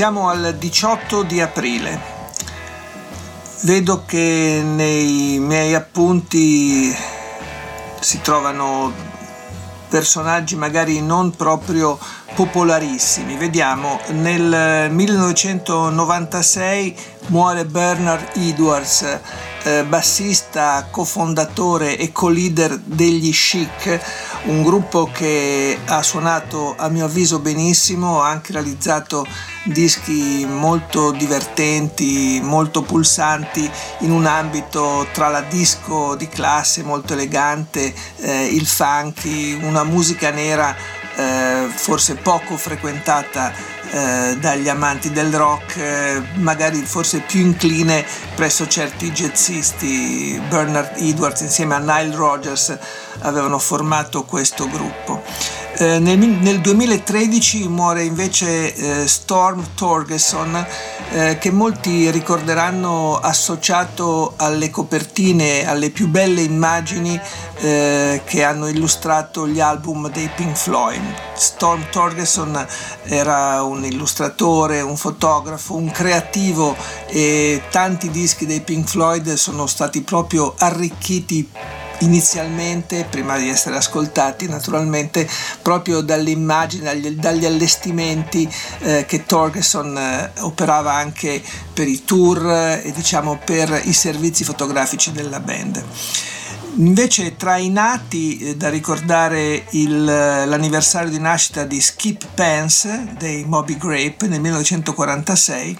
Siamo al 18 di aprile. Vedo che nei miei appunti si trovano personaggi magari non proprio popolarissimi. Vediamo, nel 1996 muore Bernard Edwards, eh, bassista, cofondatore e co-leader degli Chic, un gruppo che ha suonato a mio avviso benissimo, ha anche realizzato dischi molto divertenti, molto pulsanti in un ambito tra la disco di classe molto elegante, eh, il funky, una musica nera eh, forse poco frequentata eh, dagli amanti del rock, eh, magari forse più incline presso certi jazzisti. Bernard Edwards insieme a Nile Rogers avevano formato questo gruppo. Eh, nel, nel, 2013 muore invece eh, Storm Torgeson, eh, che molti ricorderanno associato alle copertine, alle più belle immagini eh, che hanno illustrato gli album dei Pink Floyd. Storm Torgeson era un illustratore, un fotografo, un creativo e tanti dischi dei Pink Floyd sono stati proprio arricchiti inizialmente, prima di essere ascoltati naturalmente, proprio dalle immagini, dagli, allestimenti eh, che Torgeson eh, operava anche per i tour eh, e diciamo per i servizi fotografici della band. Invece tra i nati eh, da ricordare il, l'anniversario di nascita di Skip Pence dei Moby Grape nel 1946,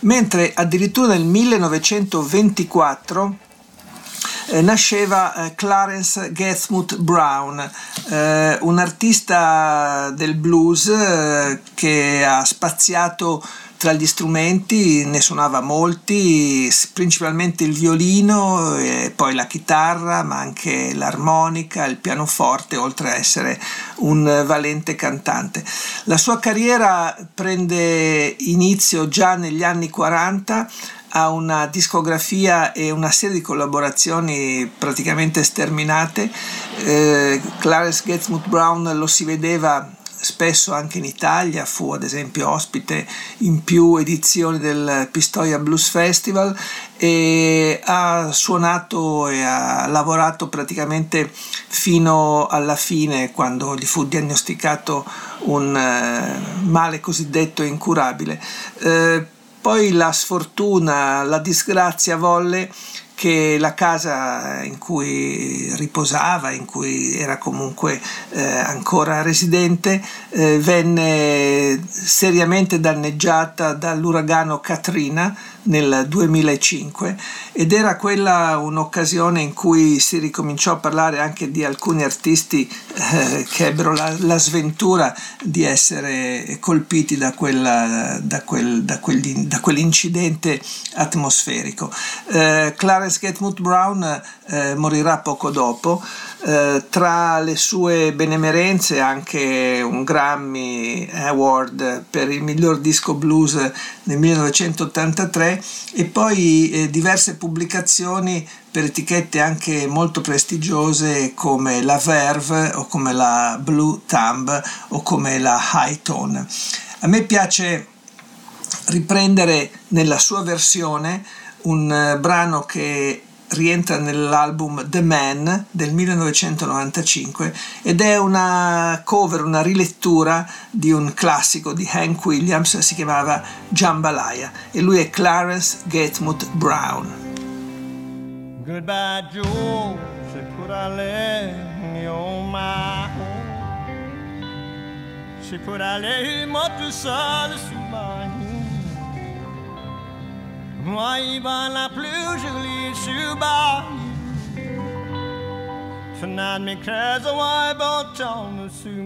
mentre addirittura nel 1924 eh, nasceva eh, Clarence Gathmuth Brown, eh, un artista del blues eh, che ha spaziato tra gli strumenti, ne suonava molti, principalmente il violino poi la chitarra, ma anche l'armonica, il pianoforte, oltre a essere un valente cantante. La sua carriera prende inizio già negli anni 40 ha una discografia e una serie di collaborazioni praticamente sterminate. Eh, Clarence Gatsmuth Brown lo si vedeva spesso anche in Italia, fu ad esempio ospite in più edizioni del Pistoia Blues Festival e ha suonato e ha lavorato praticamente fino alla fine quando gli fu diagnosticato un uh, male cosiddetto incurabile. Uh, poi la sfortuna, la disgrazia volle che la casa in cui riposava, in cui era comunque eh, ancora residente, eh, venne seriamente danneggiata dall'uragano Katrina nel 2005 ed era quella un'occasione in cui si ricominciò a parlare anche di alcuni artisti eh, che ebbero la, la, sventura di essere colpiti da, quella, da, quel, da, quel, da quell'incidente atmosferico. Eh, Clarence Gatmouth Brown eh, morirà poco dopo. Eh, tra le sue benemerenze anche un Grammy Award per il miglior disco blues nel 1983 e poi eh, diverse pubblicazioni per etichette anche molto prestigiose come la Verve o come la Blue Thumb o come la High Tone. A me piace riprendere nella sua versione un eh, brano che rientra nell'album The Man del 1995 ed è una cover, una rilettura di un classico di Hank Williams, si chiamava Jambalaya e lui è Clarence Gatemuth Brown. Goodbye, Joe. She put her leg on my own. She put her leg muito solo My ma Moi, ben la plus to sur ma Tonight, me cries, why, but on the sur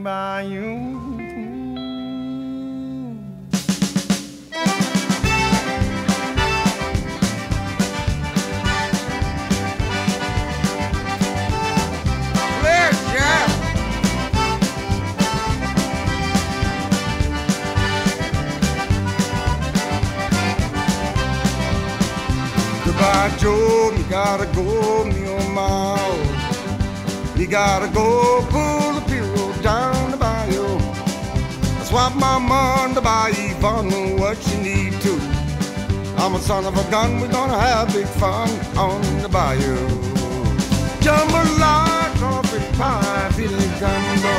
by. Joe, you gotta go, on my you gotta go pull the pillow down the bayou. I swap my on the bayou for what you need to. I'm a son of a gun, we're gonna have big fun on the bayou. Jambalaya, coffee pie, feeling gumbo.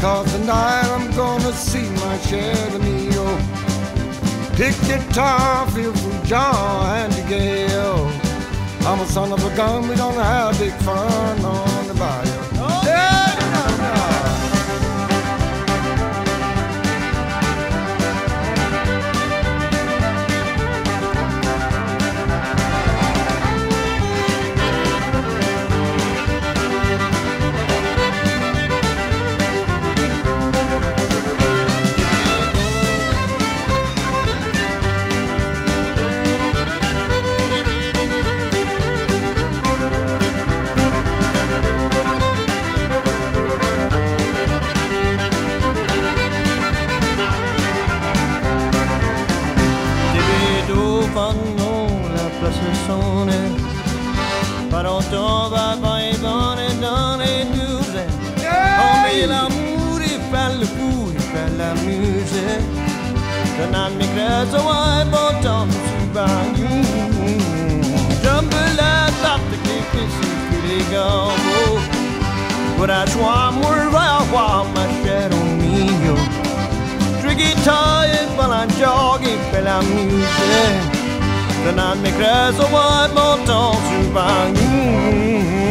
Cause tonight I'm gonna see my share of meal. Pick guitar, feel from John and Gale. I'm a son of a gun, we gonna have big fun on the bayou. as a to born down to brown. Jambalaya, the cake, and pretty gum. But I swam where I my shadow meal. Tricky tired while I'm jogging, fell I'm music. Then I make as a wine born down to brown.